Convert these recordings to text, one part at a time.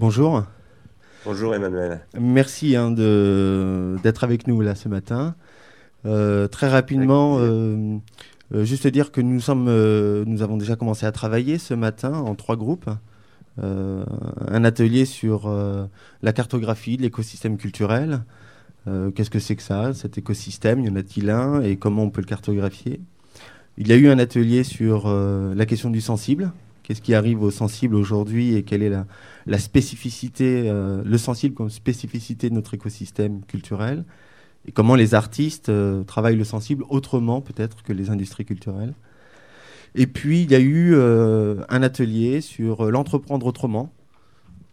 Bonjour. Bonjour Emmanuel. Merci hein, d'être avec nous là ce matin. Euh, très rapidement, euh, euh, juste dire que nous, sommes, nous avons déjà commencé à travailler ce matin en trois groupes. un atelier sur la cartographie de l'écosystème culturel. Qu'est-ce que c'est que ça, cet écosystème? Y en a-t-il un? Et comment on peut le cartographier? Il y a eu un atelier sur la question du sensible. Qu'est-ce qui arrive au sensible aujourd'hui et quelle est la, la spécificité, euh, le sensible comme spécificité de notre écosystème culturel, et comment les artistes euh, travaillent le sensible autrement peut-être que les industries culturelles. Et puis il y a eu euh, un atelier sur l'entreprendre autrement.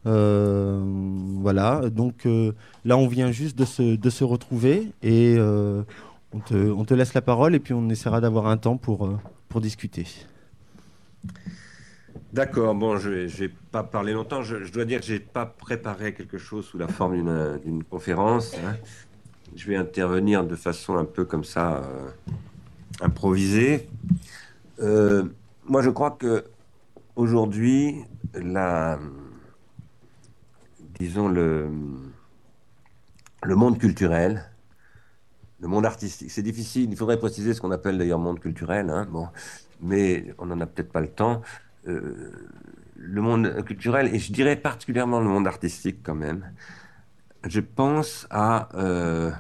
voilà, donc là on vient juste de se, de se retrouver et on te, on, te, laisse la parole et puis on essaiera d'avoir un temps pour, pour discuter. D'accord, bon, je ne vais, pas parler longtemps. Je, dois dire que je n'ai pas préparé quelque chose sous la forme d'une conférence. Hein. Je vais intervenir de façon un peu comme ça, euh, improvisée. Euh, moi, je crois que aujourd'hui, la, disons le, monde culturel, le monde artistique, c'est difficile. Il faudrait préciser ce qu'on appelle d'ailleurs monde culturel, hein, mais on n'en a peut-être pas le temps. Euh, le monde culturel, et je dirais particulièrement le monde artistique quand même, je pense à euh,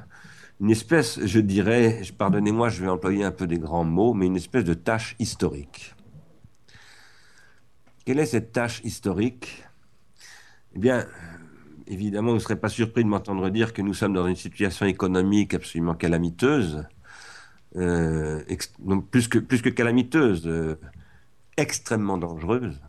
une espèce, je dirais, pardonnez-moi, je vais employer un peu des grands mots, mais une espèce de tâche historique. Quelle est cette tâche historique? Eh bien, évidemment, vous ne serez pas surpris de m'entendre dire que nous sommes dans une situation économique absolument calamiteuse, euh, plus, que, plus que calamiteuse extrêmement dangereuse.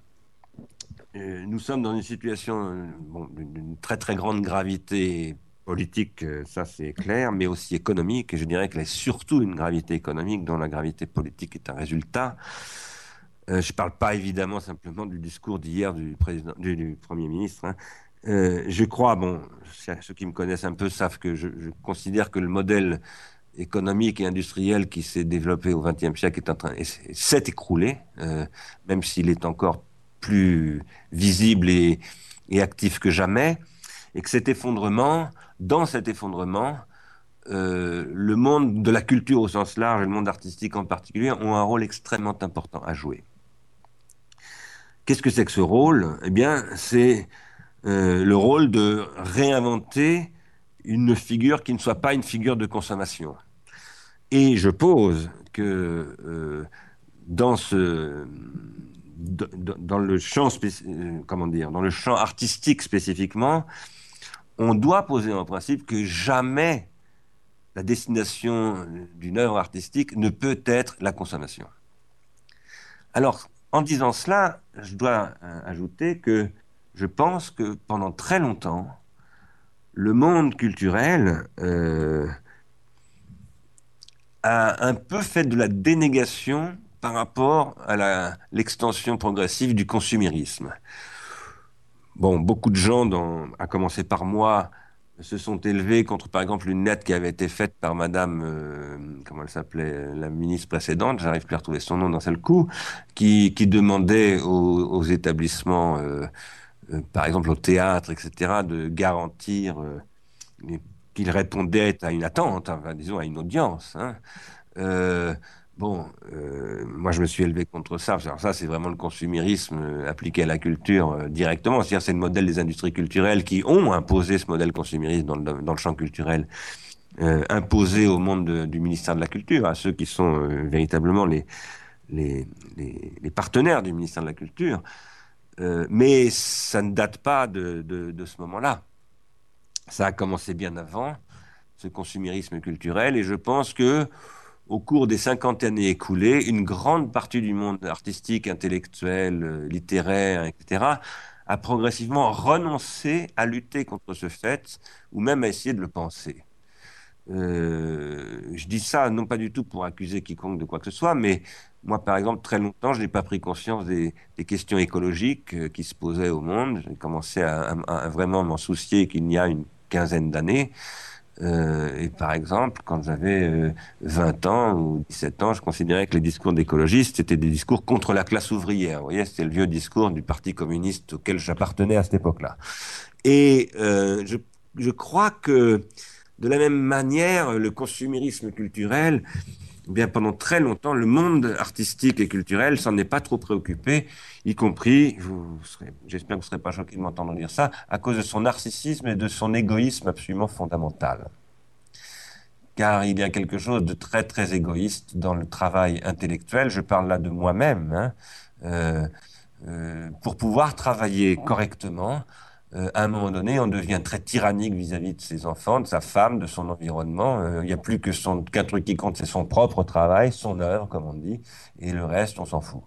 nous sommes dans une situation euh, d'une très très grande gravité politique, euh, ça c'est clair, mais aussi économique. Et je dirais qu'elle est surtout une gravité économique dont la gravité politique est un résultat. Euh, je ne parle pas évidemment simplement du discours d'hier du, Premier ministre. Hein. je crois, bon, ceux qui me connaissent un peu savent que je considère que le modèle économique et industriel qui s'est développé au XXe siècle est en train s'est écroulé, euh, même s'il est encore plus visible et, actif que jamais, et que cet effondrement, dans cet effondrement, euh, le monde de la culture au sens large et le monde artistique en particulier ont un rôle extrêmement important à jouer. Qu'est-ce que c'est que ce rôle? Eh bien, c'est euh, le rôle de réinventer une figure qui ne soit pas une figure de consommation. Et je pose que euh, dans ce dans le champ euh, comment dire dans le champ artistique spécifiquement, on doit poser en principe que jamais la destination d'une œuvre artistique ne peut être la consommation. Alors, en disant cela, je dois euh, ajouter que je pense que pendant très longtemps, le monde culturel a un peu fait de la dénégation par rapport à l'extension progressive du consumérisme. Bon, beaucoup de gens, à commencer par moi, se sont élevés contre, par exemple, une lettre qui avait été faite par Madame, euh, comment elle s'appelait, la ministre précédente, j'arrive plus à retrouver son nom dans seul coup, qui, qui demandait aux, établissements, euh, euh, par exemple au théâtre, etc., de garantir qu'il répondait à une attente, disons à une audience. Hein. Euh, bon, euh, moi je me suis élevé contre ça. Alors ça, c'est vraiment le consumérisme euh, appliqué à la culture directement. C'est-à-dire, c'est le modèle des industries culturelles qui ont imposé ce modèle consumériste dans le, champ culturel, imposé au monde du ministère de la Culture, à ceux qui sont véritablement les, partenaires du ministère de la Culture. mais ça ne date pas de ce moment-là. Ça a commencé bien avant, ce consumérisme culturel, et je pense que au cours des 50 années écoulées, une grande partie du monde artistique, intellectuel, euh, littéraire, etc., a progressivement renoncé à lutter contre ce fait, ou même à essayer de le penser. Euh, je dis ça non pas du tout pour accuser quiconque de quoi que ce soit, mais moi, par exemple, très longtemps, je n'ai pas pris conscience des, questions écologiques euh, qui se posaient au monde. J'ai commencé à, à vraiment m'en soucier qu'il y a une quinzaine d'années. Euh, et par exemple, quand j'avais 20 euh, ans ou 17 ans, je considérais que les discours d'écologistes étaient des discours contre la classe ouvrière. Voyez, c'était le vieux discours du Parti communiste auquel j'appartenais à cette époque-là. Et je, je, crois que de la même manière, le consumérisme culturel, eh bien pendant très longtemps, le monde artistique et culturel s'en est pas trop préoccupé, y compris, j'espère que vous ne serez pas choqué de m'entendre dire ça, à cause de son narcissisme et de son égoïsme absolument fondamental car il y a quelque chose de très très égoïste dans le travail intellectuel. Je parle là de moi-même. Hein. Euh, euh, pour pouvoir travailler correctement, euh, à un moment donné, on devient très tyrannique vis-à-vis de ses enfants, de sa femme, de son environnement. Il n'y a plus que son qu'un truc qui compte, c'est son propre travail, son œuvre, comme on dit, et le reste, on s'en fout.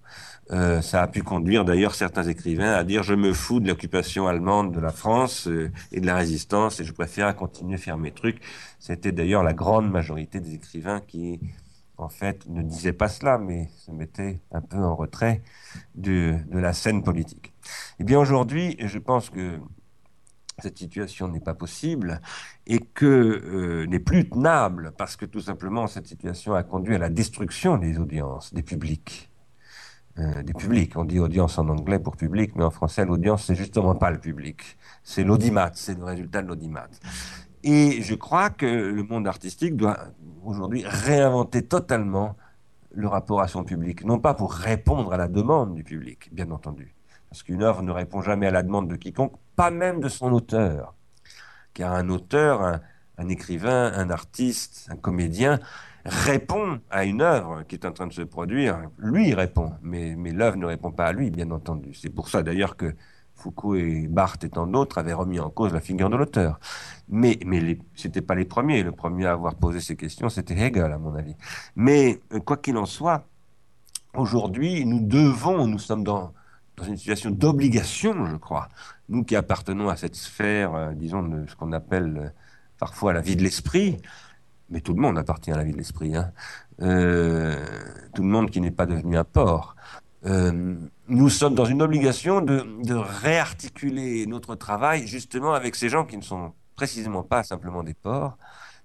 Euh, ça a pu conduire d'ailleurs certains écrivains à dire je me fous de l'occupation allemande de la France euh, et de la résistance et je préfère continuer à faire mes trucs. C'était d'ailleurs la grande majorité des écrivains qui, en fait, ne disaient pas cela, mais se mettaient un peu en retrait de, de la scène politique. Eh bien aujourd'hui, je pense que cette situation n'est pas possible et que euh, n'est plus tenable parce que tout simplement cette situation a conduit à la destruction des audiences, des publics. Euh, des publics. On dit audience en anglais pour public, mais en français, l'audience, c'est justement pas le public. C'est l'audimat, c'est le résultat de l'audimat. Et je crois que le monde artistique doit aujourd'hui réinventer totalement le rapport à son public. Non pas pour répondre à la demande du public, bien entendu. Parce qu'une œuvre ne répond jamais à la demande de quiconque, pas même de son auteur. Car un auteur, un écrivain, un artiste, un comédien, répond à une œuvre qui est en train de se produire, lui répond, mais, mais l'œuvre ne répond pas à lui, bien entendu. C'est pour ça d'ailleurs que Foucault et Barthes étant d'autres avaient remis en cause la figure de l'auteur. Mais, mais ce n'étaient pas les premiers. Le premier à avoir posé ces questions, c'était Hegel, à mon avis. Mais euh, quoi qu'il en soit, aujourd'hui, nous devons, nous sommes dans, dans une situation d'obligation, je crois, nous qui appartenons à cette sphère, euh, disons, de ce qu'on appelle euh, parfois la vie de l'esprit, mais tout le monde appartient à la vie de l'esprit, hein. tout le monde qui n'est pas devenu un porc. Nous sommes dans une obligation de, réarticuler notre travail justement avec ces gens qui ne sont précisément pas simplement des porcs,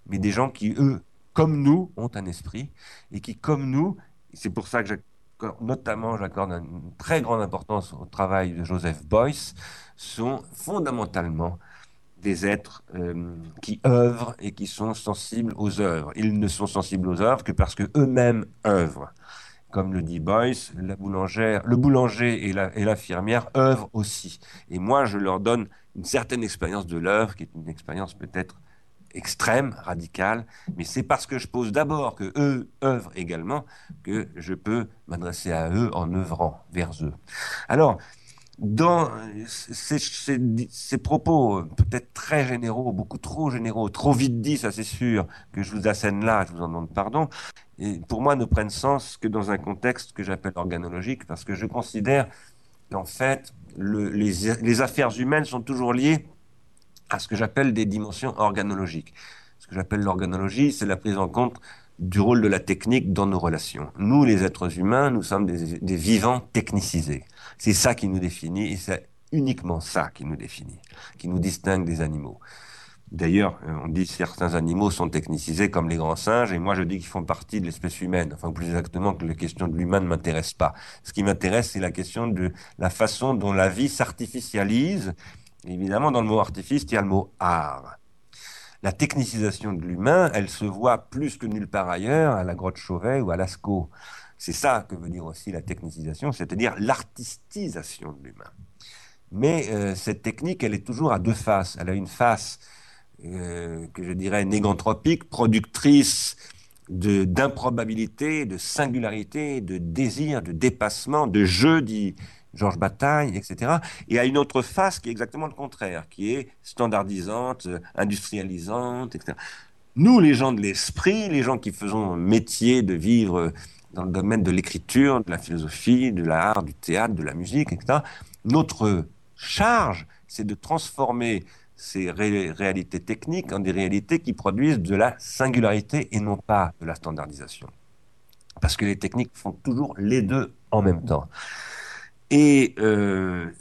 mais des gens qui, eux, comme nous, ont un esprit et qui, comme nous, c'est pour ça que notamment j'accorde une très grande importance au travail de Joseph Boyce, sont fondamentalement des êtres euh, qui œuvrent et qui sont sensibles aux œuvres. Ils ne sont sensibles aux œuvres que parce que eux-mêmes œuvrent. Comme le dit Boyce, la boulangère, le boulanger et l'infirmière œuvrent aussi. Et moi, je leur donne une certaine expérience de l'œuvre, qui est une expérience peut-être extrême, radicale, mais c'est parce que je pose d'abord que eux œuvrent également que je peux m'adresser à eux en œuvrant vers eux. Alors, dans ces, propos peut-être très généraux, beaucoup trop généraux, trop vite dit, ça c'est sûr, que je vous assène là, je vous en demande pardon, pour moi ne prennent sens que dans un contexte que j'appelle organologique, parce que je considère qu'en fait, le, les, les affaires humaines sont toujours liées à ce que j'appelle des dimensions organologiques. Ce que j'appelle l'organologie, c'est la prise en compte du rôle de la technique dans nos relations. Nous, les êtres humains, nous sommes des, des vivants technicisés. C'est ça qui nous définit et c'est uniquement ça qui nous définit, qui nous distingue des animaux. D'ailleurs, euh, on dit que certains animaux sont technicisés comme les grands singes, et moi je dis qu'ils font partie de l'espèce humaine. Enfin, plus exactement que la question de l'humain ne m'intéresse pas. Ce qui m'intéresse, c'est la question de la façon dont la vie s'artificialise. Évidemment, dans le mot artifice, il y a le mot art. La technicisation de l'humain, elle se voit plus que nulle part ailleurs à la grotte Chauvet ou à Lascaux. C'est ça que veut dire aussi la technicisation, c'est-à-dire l'artistisation de l'humain. Mais euh, cette technique, elle est toujours à deux faces. Elle a une face euh, que je dirais négantropique, productrice d'improbabilité, de, singularité, de désir, de dépassement, de jeu, dit Georges Bataille, etc. Et à une autre face qui est exactement le contraire, qui est standardisante, industrialisante, etc. Nous, les gens de l'esprit, les gens qui faisons métier de vivre dans le domaine de l'écriture, de la philosophie, de l'art, du théâtre, de la musique, etc. Notre charge, c'est de transformer ces réalités techniques en des réalités qui produisent de la singularité et non pas de la standardisation. Parce que les techniques font toujours les deux en même temps. Et euh,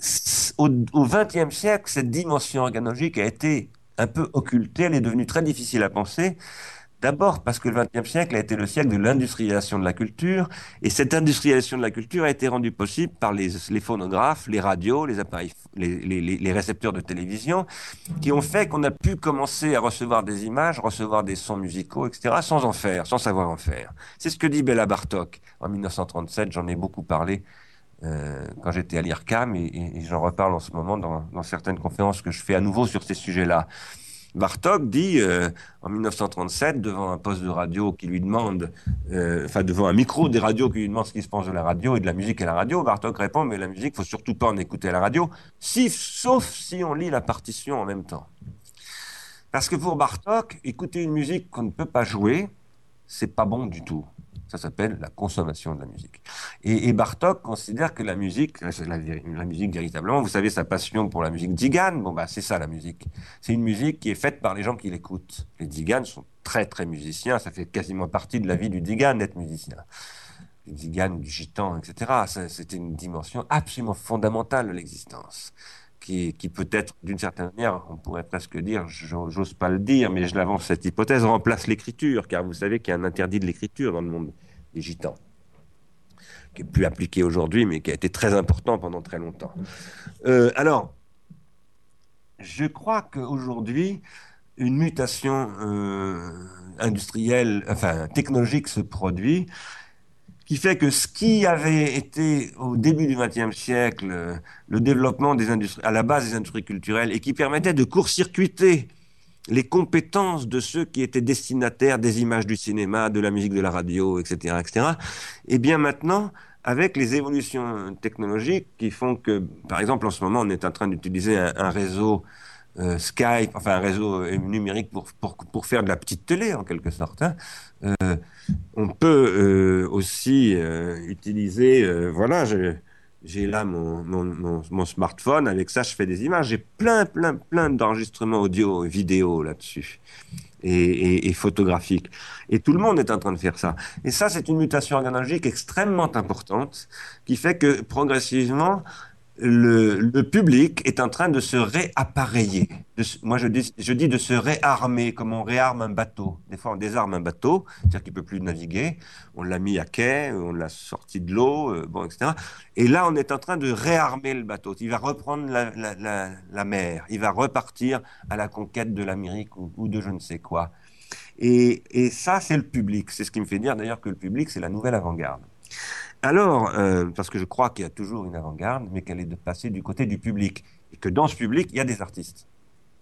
au XXe siècle, cette dimension organologique a été un peu occultée, elle est devenue très difficile à penser, D'abord parce que le XXe siècle a été le siècle de l'industrialisation de la culture, et cette industrialisation de la culture a été rendue possible par les, phonographes, les radios, les appareils, les, récepteurs de télévision, qui ont fait qu'on a pu commencer à recevoir des images, recevoir des sons musicaux, etc., sans en faire, sans savoir en faire. C'est ce que dit Béla Bartok en 1937. J'en ai beaucoup parlé euh, quand j'étais à l'IRCAM, et, j'en reparle en ce moment dans certaines conférences que je fais à nouveau sur ces sujets-là. Bartok dit euh, en 1937 devant un poste de radio qui lui demande, euh, enfin devant un micro des radios qui lui demande ce qu'il se pense de la radio et de la musique à la radio, Bartok répond mais la musique faut surtout pas en écouter à la radio, si, sauf si on lit la partition en même temps. Parce que pour Bartok, écouter une musique qu'on ne peut pas jouer, c'est pas bon du tout. Ça s'appelle la consommation de la musique. Et, Bartok considère que la musique, la, musique véritablement, vous savez, sa passion pour la musique Digan, bon bah c'est ça la musique. C'est une musique qui est faite par les gens qui l'écoutent. Les Digan sont très très musiciens, ça fait quasiment partie de la vie du Digan d'être musicien. Du Digan, du gitan, etc. C'était une dimension absolument fondamentale de l'existence qui, peut-être, d'une certaine manière, on pourrait presque dire, j'ose pas le dire, mais je l'avance cette hypothèse, remplace l'écriture, car vous savez qu'il y a un interdit de l'écriture dans le monde gitans, qui est plus appliqué aujourd'hui, mais qui a été très important pendant très longtemps. Euh, alors, je crois qu'aujourd'hui, une mutation euh, industrielle, enfin technologique se produit qui fait que ce qui avait été au début du XXe siècle euh, le développement des industries, à la base des industries culturelles et qui permettait de court-circuiter les compétences de ceux qui étaient destinataires des images du cinéma, de la musique, de la radio, etc., etc. Et bien maintenant, avec les évolutions technologiques qui font que, par exemple, en ce moment, on est en train d'utiliser un, réseau euh, Skype, enfin un réseau euh, numérique pour, pour, pour, faire de la petite télé en quelque sorte. Hein. Euh, on peut aussi utiliser, voilà, j'ai là mon, mon, mon, smartphone, avec ça je fais des images, j'ai plein, plein, plein d'enregistrements audio vidéo là-dessus. Et, et, photographiques. Et tout le monde est en train de faire ça. Et ça, c'est une mutation analogique extrêmement importante qui fait que progressivement, le, public est en train de se réappareiller. moi, je dis, je dis de se réarmer, comme on réarme un bateau. Des fois, on désarme un bateau, c'est-à-dire qu'il peut plus naviguer. On l'a mis à quai, on l'a sorti de l'eau, euh, bon, etc. Et là, on est en train de réarmer le bateau. Il va reprendre la, mer. Il va repartir à la conquête de l'Amérique ou, de je ne sais quoi. Et ça, c'est le public. C'est ce qui me fait dire d'ailleurs que le public, c'est la nouvelle avant-garde. Alors, euh, parce que je crois qu'il y a toujours une avant-garde, mais qu'elle est de passer du côté du public. Et que dans ce public, il y a des artistes.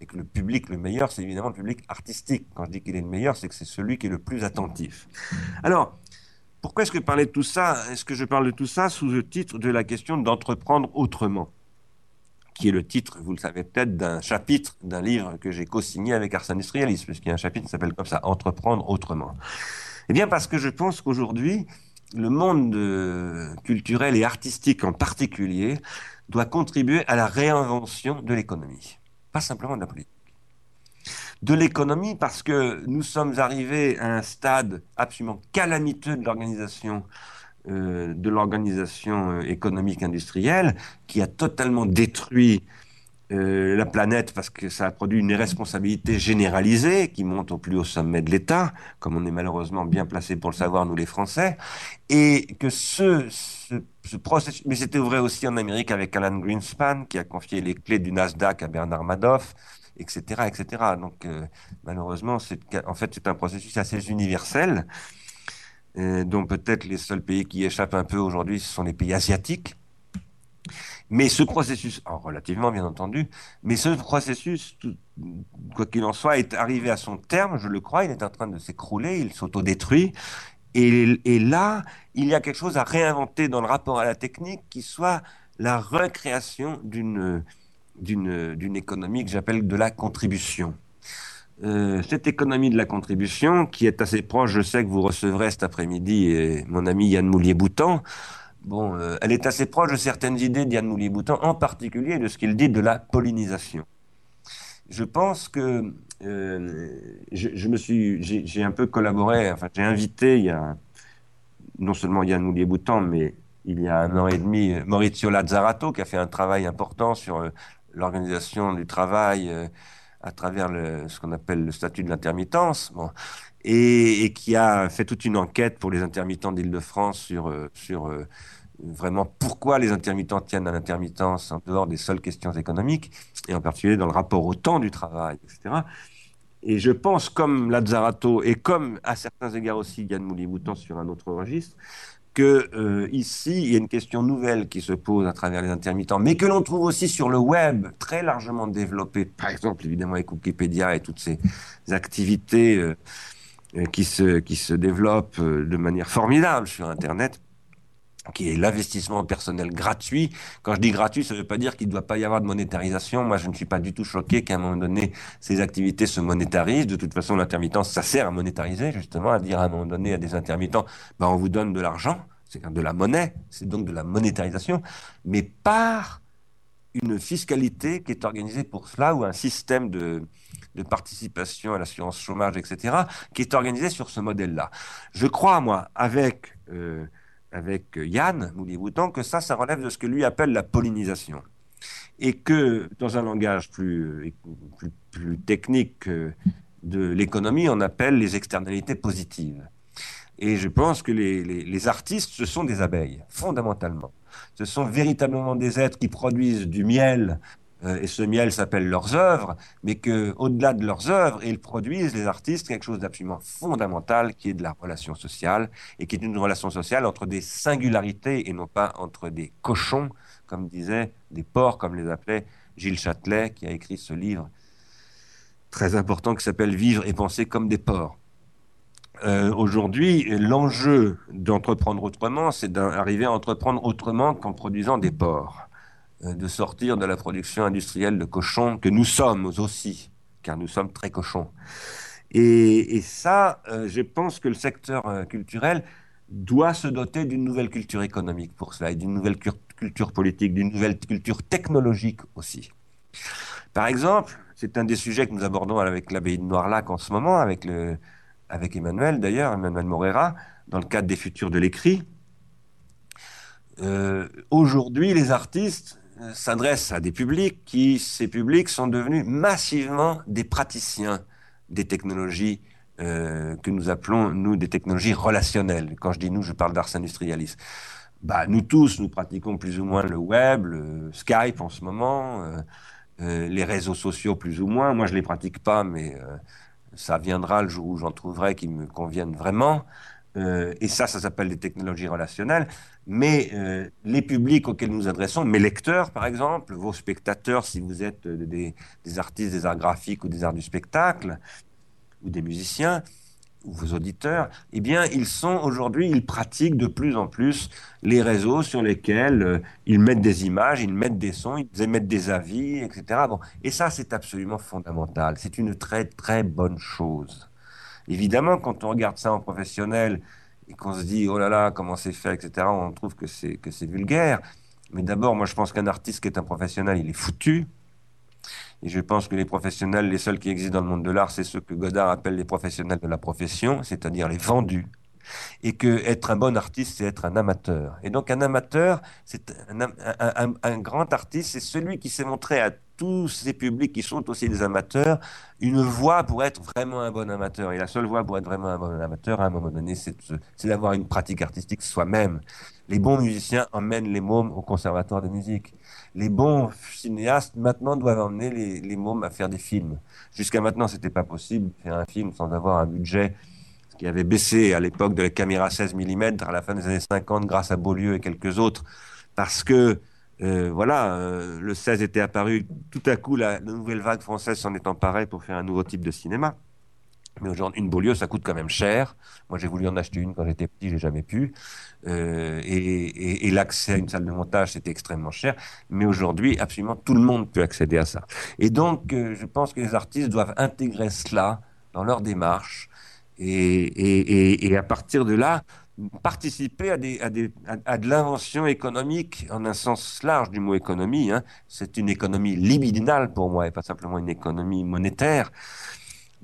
Et que le public, le meilleur, c'est évidemment le public artistique. Quand je dis qu'il est le meilleur, c'est que c'est celui qui est le plus attentif. Alors, pourquoi est-ce que je parlais de tout ça Est-ce que je parle de tout ça sous le titre de la question d'entreprendre autrement? Qui est le titre, vous le savez peut-être, d'un chapitre d'un livre que j'ai co-signé avec Ars Industrialis, puisqu'il y a un chapitre qui s'appelle comme ça, Entreprendre autrement. Eh bien, parce que je pense qu'aujourd'hui, le monde euh, culturel et artistique en particulier doit contribuer à la réinvention de l'économie, pas simplement de la politique. De l'économie parce que nous sommes arrivés à un stade absolument calamiteux de l'organisation euh, euh, économique industrielle qui a totalement détruit euh, la planète parce que ça a produit une irresponsabilité généralisée qui monte au plus haut sommet de l'État, comme on est malheureusement bien placé pour le savoir, nous les Français, et que ce, ce, processus, mais c'était vrai aussi en Amérique avec Alan Greenspan qui a confié les clés du Nasdaq à Bernard Madoff, etc., etc. Donc euh, malheureusement, en fait, c'est un processus assez universel, euh, dont peut-être les seuls pays qui échappent un peu aujourd'hui, ce sont les pays asiatiques mais ce processus, relativement bien entendu, mais ce processus, quoi qu'il en soit, est arrivé à son terme, je le crois, il est en train de s'écrouler, il s'autodétruit. Et, et là, il y a quelque chose à réinventer dans le rapport à la technique qui soit la recréation d'une économie que j'appelle de la contribution. Euh, cette économie de la contribution, qui est assez proche, je sais que vous recevrez cet après-midi mon ami Yann Moulier-Boutan, bon, euh, elle est assez proche de certaines idées d'Yann Moulier-Boutan, en particulier de ce qu'il dit de la pollinisation. Je pense que euh, je, me suis, j'ai un peu collaboré, enfin j'ai invité non seulement Yann Moulier-Boutan, mais il y a un an et demi Maurizio Lazzarato qui a fait un travail important sur euh, l'organisation du travail à travers ce qu'on appelle le statut de l'intermittence, et, qui a fait toute une enquête pour les intermittents d'Île-de-France sur, euh, sur euh, vraiment pourquoi les intermittents tiennent à l'intermittence en dehors des seules questions économiques, et en particulier dans le rapport au temps du travail, etc. Et je pense, comme Lazzarato et comme à certains égards aussi Yann Mouliboutan sur un autre registre, que euh, ici, il y a une question nouvelle qui se pose à travers les intermittents, mais que l'on trouve aussi sur le web, très largement développé, par exemple, évidemment, avec Wikipédia et toutes ces activités euh, euh, qui se développent de manière formidable sur Internet qui est l'investissement personnel gratuit. Quand je dis gratuit, ça ne veut pas dire qu'il ne doit pas y avoir de monétarisation. Moi, je ne suis pas du tout choqué qu'à un moment donné, ces activités se monétarisent. De toute façon, l'intermittence, ça sert à monétariser, justement, à dire à un moment donné à des intermittents, ben, on vous donne de l'argent, c'est de la monnaie, c'est donc de la monétarisation, mais par une fiscalité qui est organisée pour cela, ou un système de, de participation à l'assurance chômage, etc., qui est organisé sur ce modèle-là. Je crois, moi, avec... Euh, avec Yann Mouli-Bouton que ça, ça relève de ce que lui appelle la pollinisation. Et que, dans un langage plus, plus, technique de l'économie, on appelle les externalités positives. Et je pense que les, artistes, ce sont des abeilles, fondamentalement. Ce sont véritablement des êtres qui produisent du miel euh, et ce miel s'appelle leurs œuvres, mais que au-delà de leurs œuvres, ils produisent, les artistes, quelque chose d'absolument fondamental qui est de la relation sociale, et qui est une relation sociale entre des singularités et non pas entre des cochons, comme disait, des porcs, comme les appelait Gilles Châtelet, qui a écrit ce livre très important qui s'appelle Vivre et penser comme des porcs. Euh, aujourd'hui, l'enjeu d'entreprendre autrement, c'est d'arriver à entreprendre autrement qu'en produisant des porcs. Euh, de sortir de la production industrielle de cochons que nous sommes aussi, car nous sommes très cochons. Et, ça, euh, je pense que le secteur euh, culturel doit se doter d'une nouvelle culture économique pour cela, et d'une nouvelle culture politique, d'une nouvelle culture technologique aussi. Par exemple, c'est un des sujets que nous abordons avec l'abbaye de Noirlac en ce moment, avec, le, avec Emmanuel d'ailleurs, Emmanuel Morera, dans le cadre des futurs de l'écrit. Aujourd'hui, les artistes s'adresse à des publics qui, ces publics, sont devenus massivement des praticiens des technologies euh, que nous appelons, nous, des technologies relationnelles. Quand je dis nous, je parle d'ars industrialis. Bah, nous tous, nous pratiquons plus ou moins le web, le Skype en ce moment, euh, les réseaux sociaux plus ou moins. Moi, je ne les pratique pas, mais ça viendra le jour où j'en trouverai qui me conviennent vraiment. et ça, ça s'appelle des technologies relationnelles mais euh, les publics auxquels nous adressons, mes lecteurs par exemple, vos spectateurs si vous êtes euh, des, artistes des arts graphiques ou des arts du spectacle, ou des musiciens, ou vos auditeurs, eh bien ils sont aujourd'hui, ils pratiquent de plus en plus les réseaux sur lesquels euh, ils mettent des images, ils mettent des sons, ils émettent des avis, etc. Bon, et ça c'est absolument fondamental, c'est une très très bonne chose. Évidemment, quand on regarde ça en professionnel, et qu'on se dit oh là là comment c'est fait etc on trouve que c'est que c'est vulgaire. Mais d'abord moi je pense qu'un artiste qui est un professionnel il est foutu. Et je pense que les professionnels les seuls qui existent dans le monde de l'art c'est ceux que Godard appelle les professionnels de la profession c'est-à-dire les vendus. Et que être un bon artiste, c'est être un amateur. Et donc un amateur, c'est un, un, grand artiste, c'est celui qui s'est montré à tous ces publics qui sont aussi des amateurs une voie pour être vraiment un bon amateur. Et la seule voie pour être vraiment un bon amateur, à un moment donné, c'est d'avoir une pratique artistique soi-même. Les bons musiciens emmènent les mômes au conservatoire de musique. Les bons cinéastes maintenant doivent emmener les, les mômes à faire des films. Jusqu'à maintenant, c'était pas possible de faire un film sans avoir un budget qui avait baissé à l'époque de la caméra 16 mm à la fin des années 50 grâce à Beaulieu et quelques autres, parce que euh, voilà, euh, le 16 était apparu, tout à coup la, nouvelle vague française s'en est emparée pour faire un nouveau type de cinéma. Mais aujourd'hui, une Beaulieu, ça coûte quand même cher. Moi, j'ai voulu en acheter une quand j'étais petit, j'ai jamais pu. Euh, et, et l'accès à une salle de montage, c'était extrêmement cher. Mais aujourd'hui, absolument tout le monde peut accéder à ça. Et donc, je pense que les artistes doivent intégrer cela dans leur démarche et, à partir de là, participer à, de l'invention économique en un sens large du mot économie. Hein. C'est une économie libidinale pour moi et pas simplement une économie monétaire.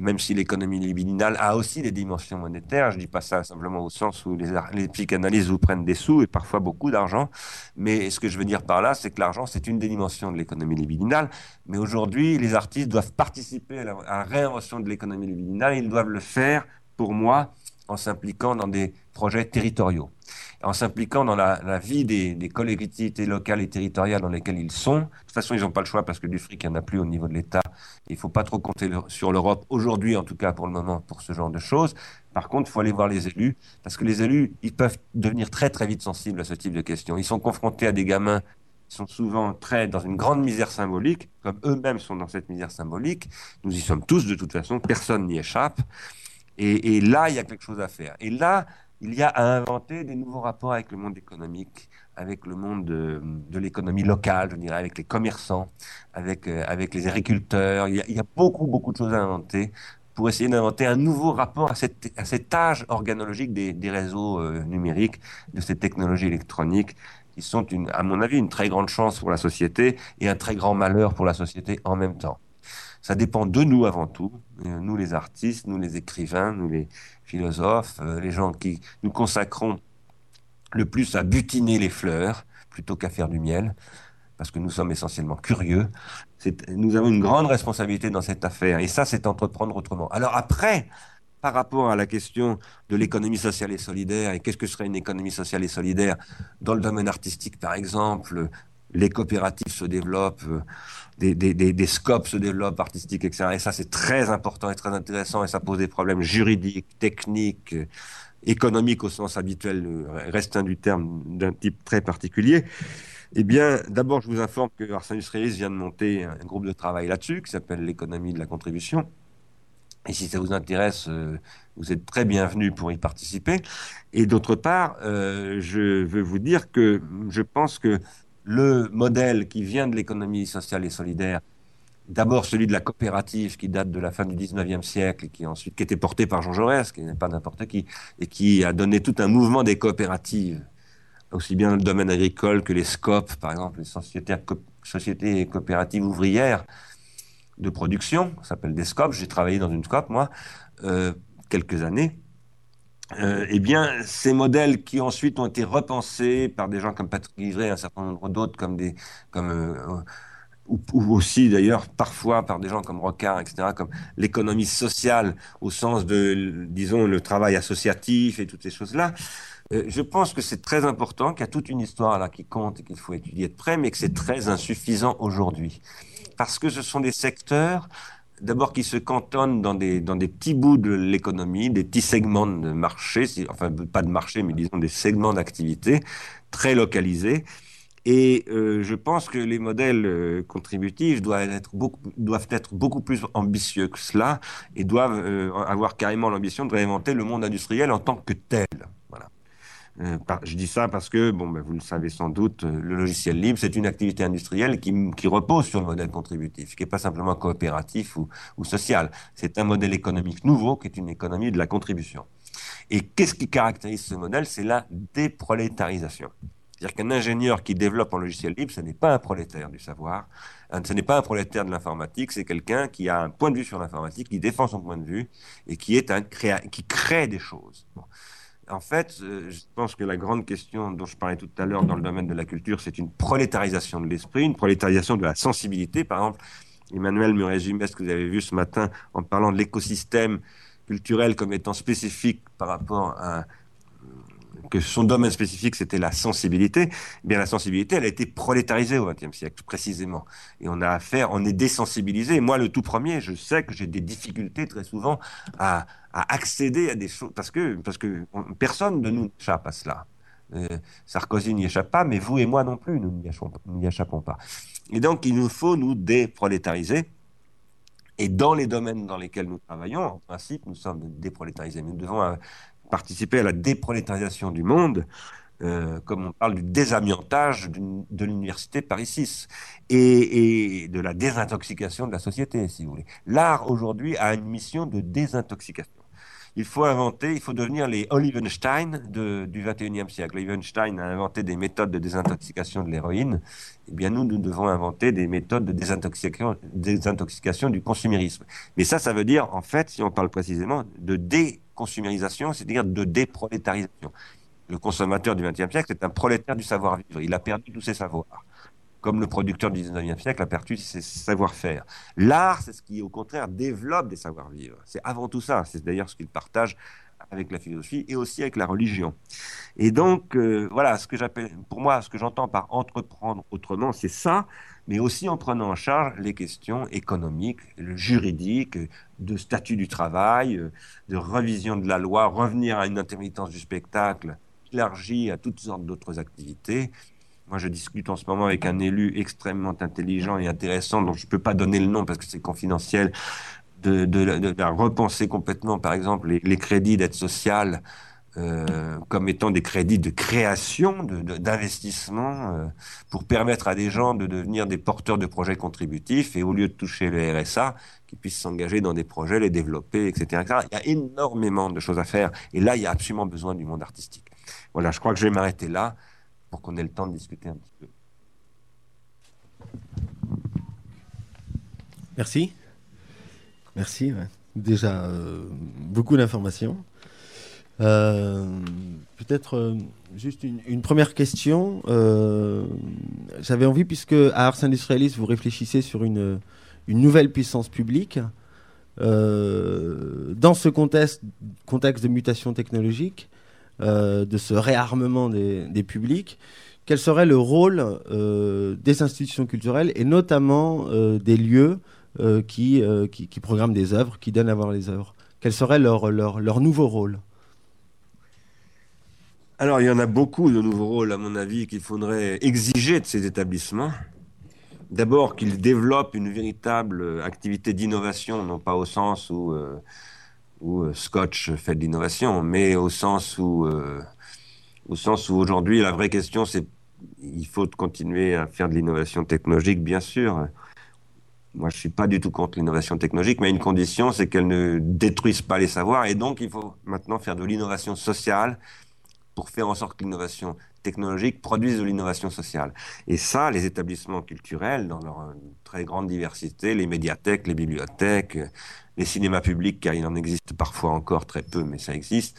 même si l'économie libidinale a aussi des dimensions monétaires. Je dis pas ça simplement au sens où les, les psychanalystes vous prennent des sous et parfois beaucoup d'argent. Mais ce que je veux dire par là, c'est que l'argent, c'est une des dimensions de l'économie libidinale. Mais aujourd'hui, les artistes doivent participer à la, la réinvention de l'économie libidinale. Ils doivent le faire, pour moi, en s'impliquant dans des projets territoriaux en s'impliquant dans la, vie des, collectivités locales et territoriales dans lesquelles ils sont. De toute façon, ils n'ont pas le choix parce que du fric, il n'y en a plus au niveau de l'État. Il ne faut pas trop compter sur l'Europe, aujourd'hui en tout cas pour le moment, pour ce genre de choses. Par contre, il faut aller voir les élus, parce que les élus, ils peuvent devenir très très vite sensibles à ce type de questions. Ils sont confrontés à des gamins qui sont souvent très dans une grande misère symbolique, comme eux-mêmes sont dans cette misère symbolique. Nous y sommes tous de toute façon, personne n'y échappe. Et, là, il y a quelque chose à faire. Et là, il y a à inventer des nouveaux rapports avec le monde économique, avec le monde de, l'économie locale, je dirais, avec les commerçants, avec, euh, les agriculteurs. Il y, a, beaucoup, beaucoup de choses à inventer pour essayer d'inventer un nouveau rapport à, cette, cet âge organologique des, réseaux euh, numériques, de ces technologies électroniques, qui sont, à mon avis, une très grande chance pour la société et un très grand malheur pour la société en même temps. Ça dépend de nous avant tout, euh, nous les artistes, nous les écrivains, nous les, philosophes, euh, les gens qui nous consacrons le plus à butiner les fleurs plutôt qu'à faire du miel, parce que nous sommes essentiellement curieux. Nous avons une grande responsabilité dans cette affaire, et ça, c'est entreprendre autrement. Alors après, par rapport à la question de l'économie sociale et solidaire, et qu'est-ce que serait une économie sociale et solidaire dans le domaine artistique, par exemple, les coopératives se développent, euh, des, scopes se développent artistiques, etc. Et ça, c'est très important et très intéressant, et ça pose des problèmes juridiques, techniques, euh, économiques au sens habituel, euh, restant du terme d'un type très particulier. Eh bien, d'abord, je vous informe que Arsène Industrialis vient de monter un groupe de travail là-dessus, qui s'appelle l'économie de la contribution. Et si ça vous intéresse, vous êtes très bienvenus pour y participer. Et d'autre part, je veux vous dire que je pense que le modèle qui vient de l'économie sociale et solidaire, d'abord celui de la coopérative qui date de la fin du 19e siècle qui ensuite qui était porté par Jean Jaurès, qui n'est pas n'importe qui, et qui a donné tout un mouvement des coopératives, aussi bien dans le domaine agricole que les SCOP, par exemple, les sociétés, sociétés coopératives ouvrières de production, ça s'appelle des SCOP. J'ai travaillé dans une SCOP, moi, euh, quelques années. Euh, eh bien, ces modèles qui ensuite ont été repensés par des gens comme Patrick Livret et un certain nombre d'autres, comme des, comme, euh, ou, aussi d'ailleurs parfois par des gens comme Rocard, etc., comme l'économie sociale au sens de, disons, le travail associatif et toutes ces choses-là. Euh, je pense que c'est très important, qu'il y a toute une histoire là qui compte et qu'il faut étudier de près, mais que c'est très insuffisant aujourd'hui. Parce que ce sont des secteurs d'abord qui se cantonnent dans des, dans des petits bouts de l'économie, des petits segments de marché, enfin pas de marché, mais disons des segments d'activité très localisés. Et euh, je pense que les modèles euh, contributifs doivent être, beaucoup, doivent être beaucoup plus ambitieux que cela et doivent euh, avoir carrément l'ambition de réinventer le monde industriel en tant que tel. Euh, je dis ça parce que, bon, ben, vous le savez sans doute, euh, le logiciel libre, c'est une activité industrielle qui, repose sur le modèle contributif, qui n'est pas simplement coopératif ou, social. C'est un modèle économique nouveau qui est une économie de la contribution. Et qu'est-ce qui caractérise ce modèle? C'est la déprolétarisation. C'est-à-dire qu'un ingénieur qui développe un logiciel libre, ce n'est pas un prolétaire du savoir, ce n'est pas un prolétaire de l'informatique, c'est quelqu'un qui a un point de vue sur l'informatique, qui défend son point de vue et qui, crée des choses. En fait, euh, je pense que la grande question dont je parlais tout à l'heure dans le domaine de la culture, c'est une prolétarisation de l'esprit, une prolétarisation de la sensibilité. Par exemple, Emmanuel ce que vous avez vu ce matin en parlant de l'écosystème culturel comme étant spécifique par rapport à que son domaine spécifique, c'était la sensibilité, eh bien la sensibilité, elle a été prolétarisée au XXe siècle, précisément. Et on a affaire, on est désensibilisé. Moi, le tout premier, je sais que j'ai des difficultés très souvent à, accéder à des choses, parce que, parce que personne de nous n'échappe à cela. Euh, Sarkozy n'y échappe pas, mais vous et moi non plus, nous n'y échappons pas. Et donc, il nous faut nous déprolétariser. Et dans les domaines dans lesquels nous travaillons, en principe, nous sommes déprolétarisés. Nous devons euh, participer à la déprolétarisation du monde, euh, comme on parle du désamiantage de l'université Paris 6 et, de la désintoxication de la société, si vous voulez. L'art aujourd'hui a une mission de désintoxication. il faut inventer, il faut devenir les Olivenstein du 21e siècle. Olivenstein a inventé des méthodes de désintoxication de l'héroïne. Eh bien, nous, nous devons inventer des méthodes de désintoxication, désintoxication du consumérisme. Mais ça, ça veut dire, en fait, si on parle précisément, de c'est-à-dire de déprolétarisation. Le consommateur du 20e siècle est un prolétaire du savoir-vivre. Il a perdu tous ses savoirs comme le producteur du 19e siècle a perdu ses savoir-faire. L'art, c'est ce qui, au contraire, développe des savoir-vivre. C'est avant tout ça. C'est d'ailleurs ce qu'il partage avec la philosophie et aussi avec la religion. Et donc, euh, voilà, ce que j'appelle, pour moi, ce que j'entends par entreprendre autrement, c'est ça, mais aussi en prenant en charge les questions économiques, juridiques, de statut du travail, de revision de la loi, revenir à une intermittence du spectacle élargie à toutes sortes d'autres activités, moi, je discute en ce moment avec un élu extrêmement intelligent et intéressant, dont je ne peux pas donner le nom parce que c'est confidentiel, de, de, repenser complètement, par exemple, les, crédits d'aide sociale euh, comme étant des crédits de création, d'investissement, euh, pour permettre à des gens de devenir des porteurs de projets contributifs et au lieu de toucher le RSA, qu'ils puissent s'engager dans des projets, les développer, etc. Il y a énormément de choses à faire et là, il y a absolument besoin du monde artistique. Voilà, je crois que je vais m'arrêter là pour qu'on ait le temps de discuter un petit peu. Merci. Merci. Déjà, euh, beaucoup d'informations. Euh, peut-être euh, juste une, première question. J'avais envie, puisque à Ars Industrialis, vous réfléchissez sur une, nouvelle puissance publique, dans ce contexte, de mutation technologique, de ce réarmement des, publics, quel serait le rôle des institutions culturelles et notamment des lieux qui, qui, programment des œuvres, qui donnent à voir les œuvres Quel serait leur, leur, leur nouveau rôle? Alors, il y en a beaucoup de nouveaux rôles, à mon avis, qu'il faudrait exiger de ces établissements. D'abord, qu'ils développent une véritable activité d'innovation, non pas au sens où où euh, Scotch fait de l'innovation, mais au sens où, euh, au sens où aujourd'hui la vraie question c'est il faut continuer à faire de l'innovation technologique, bien sûr. Moi, je suis pas du tout contre l'innovation technologique, mais une condition, c'est qu'elle ne détruise pas les savoirs, et donc il faut maintenant faire de l'innovation sociale pour faire en sorte que l'innovation technologique produise de l'innovation sociale. Et ça, les établissements culturels, dans leur euh, très grande diversité, les médiathèques, les bibliothèques, les cinémas publics, car il en existe parfois encore très peu, mais ça existe,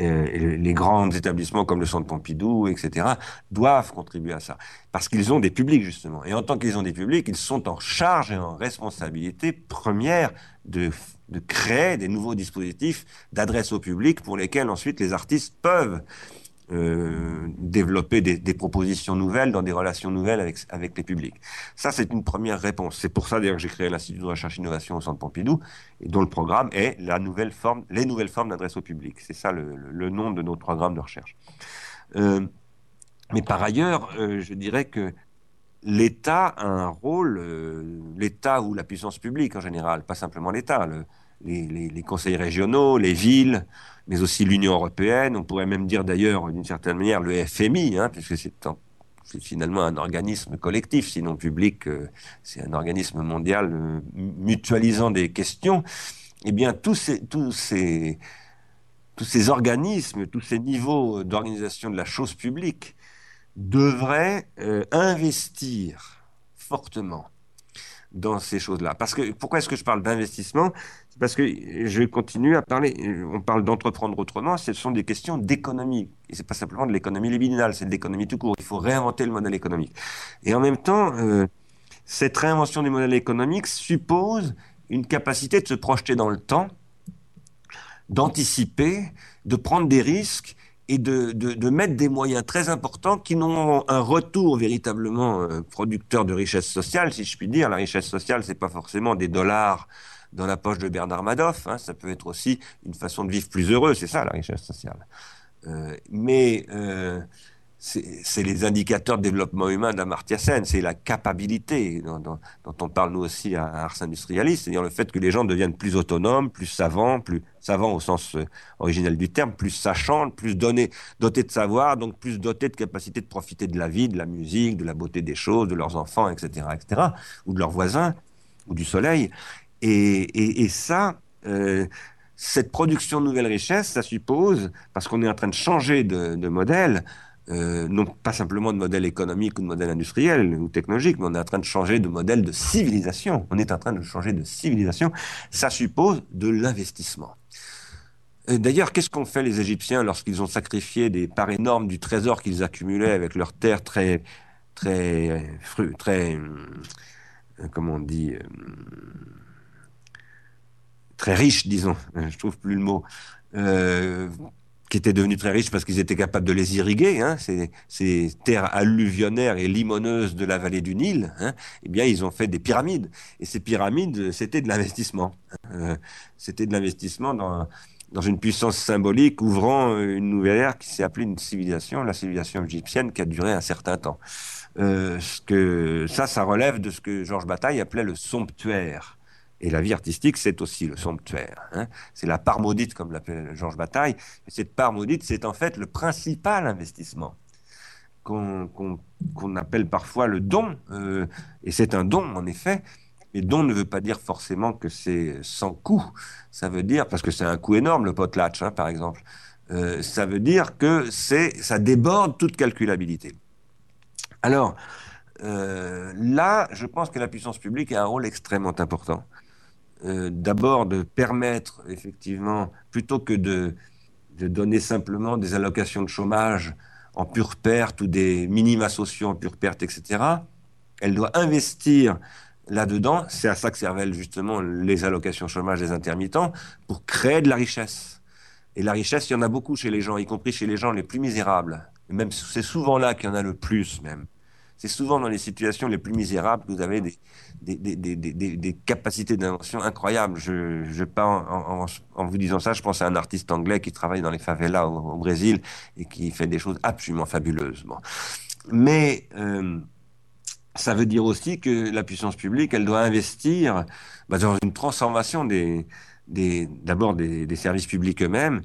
et les grands établissements comme le Centre Pompidou, etc., doivent contribuer à ça. Parce qu'ils ont des publics, justement. Et en tant qu'ils ont des publics, ils sont en charge et en responsabilité première de créer des nouveaux dispositifs d'adresse au public pour lesquels ensuite les artistes peuvent euh, développer des, propositions nouvelles dans des relations nouvelles avec, les publics. Ça, c'est une première réponse. C'est pour ça d'ailleurs que j'ai créé l'Institut de recherche et innovation au Centre Pompidou, et dont le programme est la nouvelle forme, les nouvelles formes d'adresse au public. C'est ça le, nom de notre programme de recherche. Euh, mais par ailleurs, euh, je dirais que l'État a un rôle, l'État ou la puissance publique en général, pas simplement l'État, les, conseils régionaux, les villes, mais aussi l'Union européenne. On pourrait même dire d'ailleurs, d'une certaine manière, le FMI, hein, puisque c'est finalement un organisme collectif, sinon public, euh, c'est un organisme mondial euh, mutualisant des questions. Eh bien, tous ces, organismes, tous ces niveaux d'organisation de la chose publique devraient euh, investir fortement dans ces choses-là. Parce que pourquoi est-ce que je parle d'investissement? Parce que je continue à parler, on parle d'entreprendre autrement, ce sont des questions d'économie. Et c'est pas simplement de l'économie libidinale, c'est de l'économie tout court. Il faut réinventer le modèle économique. Et en même temps, euh, cette réinvention du modèle économique suppose une capacité de se projeter dans le temps, d'anticiper, de prendre des risques et de, de, mettre des moyens très importants qui n'ont un retour véritablement euh, producteur de richesse sociale, si je puis dire. La richesse sociale, c'est pas forcément des dollars dans la poche de Bernard Madoff. Hein, ça peut être aussi une façon de vivre plus heureux, c'est ça la richesse sociale. Euh, mais euh, c'est les indicateurs de développement humain d'Amartya Sen, c'est la capacité dont, on parle nous aussi à Ars Industrialis, c'est-à-dire le fait que les gens deviennent plus autonomes, plus savants, plus savants au sens euh, originel du terme, plus sachants, plus dotés de savoir, donc plus dotés de capacité de profiter de la vie, de la musique, de la beauté des choses, de leurs enfants, etc., etc., ou de leurs voisins, ou du soleil. Et ça, euh, cette production de nouvelles richesses, ça suppose, parce qu'on est en train de changer de, modèle, euh, non pas simplement de modèle économique ou de modèle industriel ou technologique, mais on est en train de changer de modèle de civilisation. On est en train de changer de civilisation. Ça suppose de l'investissement. D'ailleurs, qu'est-ce qu'ont fait les Égyptiens lorsqu'ils ont sacrifié des parts énormes du trésor qu'ils accumulaient avec leurs terres très, très, très, euh, comment on dit, euh, très riches, disons, je trouve plus le mot, euh, qui étaient devenus très riches parce qu'ils étaient capables de les irriguer, hein, ces, terres alluvionnaires et limoneuses de la vallée du Nil, hein, eh bien, ils ont fait des pyramides. Et ces pyramides, c'était de l'investissement. Euh, c'était de l'investissement dans, dans une puissance symbolique ouvrant une nouvelle ère qui s'est appelée une civilisation, la civilisation égyptienne, qui a duré un certain temps. Euh, ce que, ça, ça relève de ce que Georges Bataille appelait le somptuaire. Et la vie artistique, c'est aussi le somptuaire. Hein. C'est la part maudite, comme l'appelle Georges Bataille. Et cette part maudite, c'est en fait le principal investissement qu'on appelle parfois le don. Euh, et c'est un don, en effet. Mais don ne veut pas dire forcément que c'est sans coût. Ça veut dire, parce que c'est un coût énorme, le potlatch, hein, par exemple. Euh, ça veut dire que ça déborde toute calculabilité. Alors, euh, là, je pense que la puissance publique a un rôle extrêmement important. Euh, d'abord de permettre effectivement, plutôt que de, de, donner simplement des allocations de chômage en pure perte ou des minima sociaux en pure perte, etc., elle doit investir là-dedans, c'est à ça que servent justement les allocations chômage des intermittents, pour créer de la richesse. Et la richesse, il y en a beaucoup chez les gens, y compris chez les gens les plus misérables. même c'est souvent là qu'il y en a le plus même. C'est souvent dans les situations les plus misérables que vous avez des, capacités d'invention incroyables. Je, je en, vous disant ça, je pense à un artiste anglais qui travaille dans les favelas au, Brésil et qui fait des choses absolument fabuleuses. Bon. Mais euh, ça veut dire aussi que la puissance publique, elle doit investir bah, dans une transformation des d'abord des, des services publics eux-mêmes,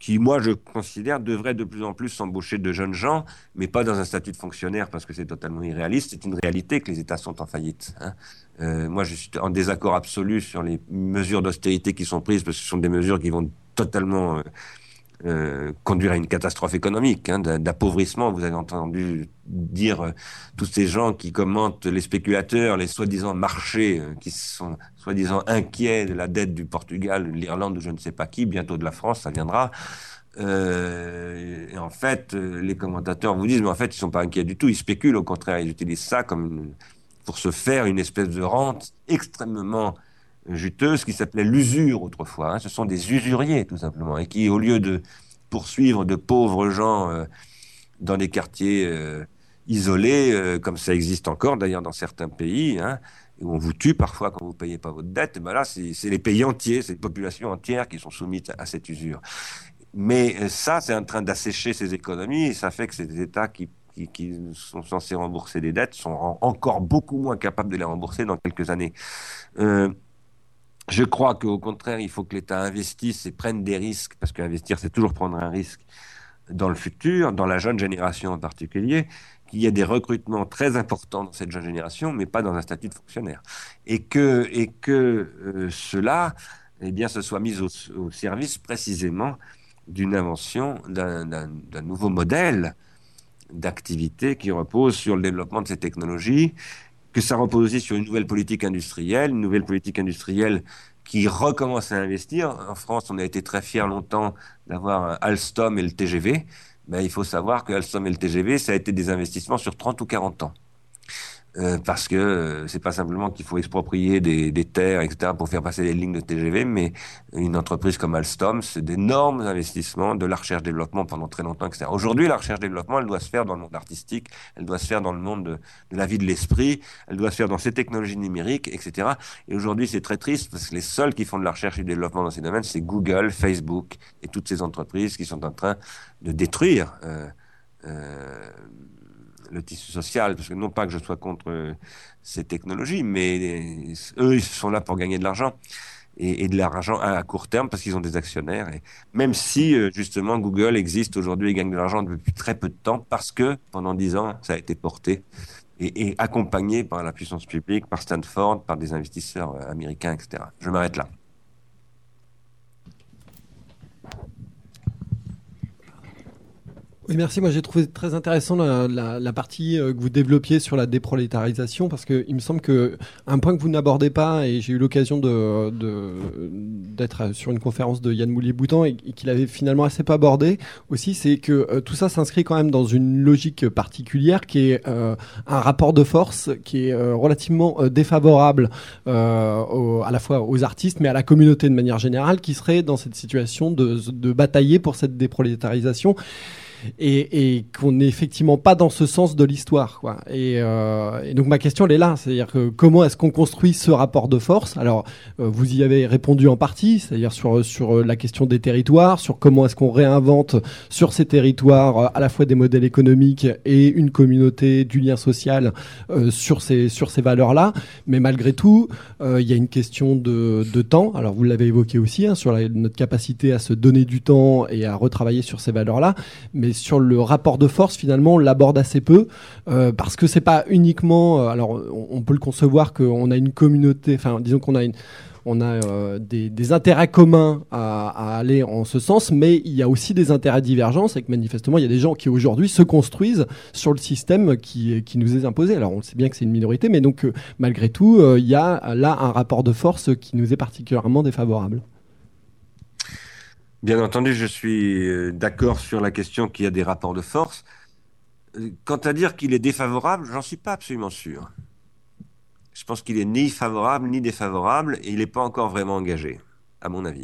qui, moi, je considère, devrait de plus en plus s'embaucher de jeunes gens, mais pas dans un statut de fonctionnaire parce que c'est totalement irréaliste. C'est une réalité que les États sont en faillite. Hein. Euh, moi, je suis en désaccord absolu sur les mesures d'austérité qui sont prises parce que ce sont des mesures qui vont totalement euh, euh, conduire à une catastrophe économique, hein, d'appauvrissement. Vous avez entendu dire euh, tous ces gens qui commentent les spéculateurs, les soi-disant marchés, euh, qui sont soi-disant inquiets de la dette du Portugal, de l'Irlande ou je ne sais pas qui, bientôt de la France, ça viendra. et en fait, les commentateurs vous disent, mais en fait, ils sont pas inquiets du tout, ils spéculent, au contraire, ils utilisent ça comme pour se faire une espèce de rente extrêmement juteuse qui s'appelait l'usure autrefois. Hein. Ce sont des usuriers tout simplement et qui, au lieu de poursuivre de pauvres gens euh, dans des quartiers euh, isolés, euh, comme ça existe encore d'ailleurs dans certains pays, hein, où on vous tue parfois quand vous ne payez pas votre dette, ben là c'est les pays entiers, c'est les populations entières qui sont soumises à, cette usure. Mais ça, c'est en train d'assécher ces économies et ça fait que ces États qui sont censés rembourser des dettes sont encore beaucoup moins capables de les rembourser dans quelques années. Je crois qu'au contraire, il faut que l'État investisse et prenne des risques, parce qu'investir, c'est toujours prendre un risque dans le futur, dans la jeune génération en particulier, qu'il y ait des recrutements très importants dans cette jeune génération, mais pas dans un statut de fonctionnaire. Et que, euh, cela, eh se soit mis au, service précisément d'une invention, d'un nouveau modèle d'activité qui repose sur le développement de ces technologies que ça repose aussi sur une nouvelle politique industrielle, une nouvelle politique industrielle qui recommence à investir. En France, on a été très fiers longtemps d'avoir Alstom et le TGV. Ben, il faut savoir que Alstom et le TGV, ça a été des investissements sur 30 ou 40 ans. Euh, parce que euh, c'est pas simplement qu'il faut exproprier des, terres, etc., pour faire passer des lignes de TGV, mais une entreprise comme Alstom, c'est d'énormes investissements de la recherche-développement pendant très longtemps, etc. Aujourd'hui, la recherche-développement, elle doit se faire dans le monde artistique, elle doit se faire dans le monde de, de la vie de l'esprit, elle doit se faire dans ces technologies numériques, etc. Et aujourd'hui, c'est très triste parce que les seuls qui font de la recherche et du développement dans ces domaines, c'est Google, Facebook et toutes ces entreprises qui sont en train de détruire. Euh, euh, le tissu social, parce que non pas que je sois contre euh, ces technologies, mais eux, ils sont là pour gagner de l'argent. Et, de l'argent à, court terme parce qu'ils ont des actionnaires. Et même si, euh, justement, Google existe aujourd'hui et gagne de l'argent depuis très peu de temps parce que pendant dix ans, ça a été porté et, accompagné par la puissance publique, par Stanford, par des investisseurs euh, américains, etc. Je m'arrête là. Oui, merci. Moi, j'ai trouvé très intéressant la, partie euh, que vous développiez sur la déprolétarisation parce qu'il me semble que un point que vous n'abordez pas, et j'ai eu l'occasion de, d'être sur une conférence de Yann Moulier-Boutan et, qu'il avait finalement assez pas abordé aussi, c'est que euh, tout ça s'inscrit quand même dans une logique particulière qui est euh, un rapport de force qui est relativement défavorable à la fois aux artistes mais à la communauté de manière générale qui serait dans cette situation de, de batailler pour cette déprolétarisation et, qu'on n'est effectivement pas dans ce sens de l'histoire. Quoi. Euh, et, donc ma question elle est là, c'est-à-dire que comment est-ce qu'on construit ce rapport de force? Alors euh, vous y avez répondu en partie, c'est-à-dire sur sur la question des territoires, sur comment est-ce qu'on réinvente sur ces territoires euh, à la fois des modèles économiques et une communauté du lien social sur ces sur ces valeurs-là. Mais malgré tout, il y a une question de, de temps. Alors vous l'avez évoqué aussi hein, sur notre capacité à se donner du temps et à retravailler sur ces valeurs-là, mais sur le rapport de force, finalement, on l'aborde assez peu euh, parce que c'est pas uniquement. Euh, alors, on, peut le concevoir qu'on a une communauté, enfin, disons qu'on a on euh, des, intérêts communs à, aller en ce sens, mais il y a aussi des intérêts divergents, et que manifestement, il y a des gens qui aujourd'hui se construisent sur le système qui, nous est imposé. Alors, on sait bien que c'est une minorité, mais donc, malgré tout, il y a là un rapport de force qui nous est particulièrement défavorable. Bien entendu, je suis euh, d'accord sur la question qu'il y a des rapports de force. Euh, quant à dire qu'il est défavorable, j'en suis pas absolument sûr. Je pense qu'il est ni favorable ni défavorable et il n'est pas encore vraiment engagé, à mon avis.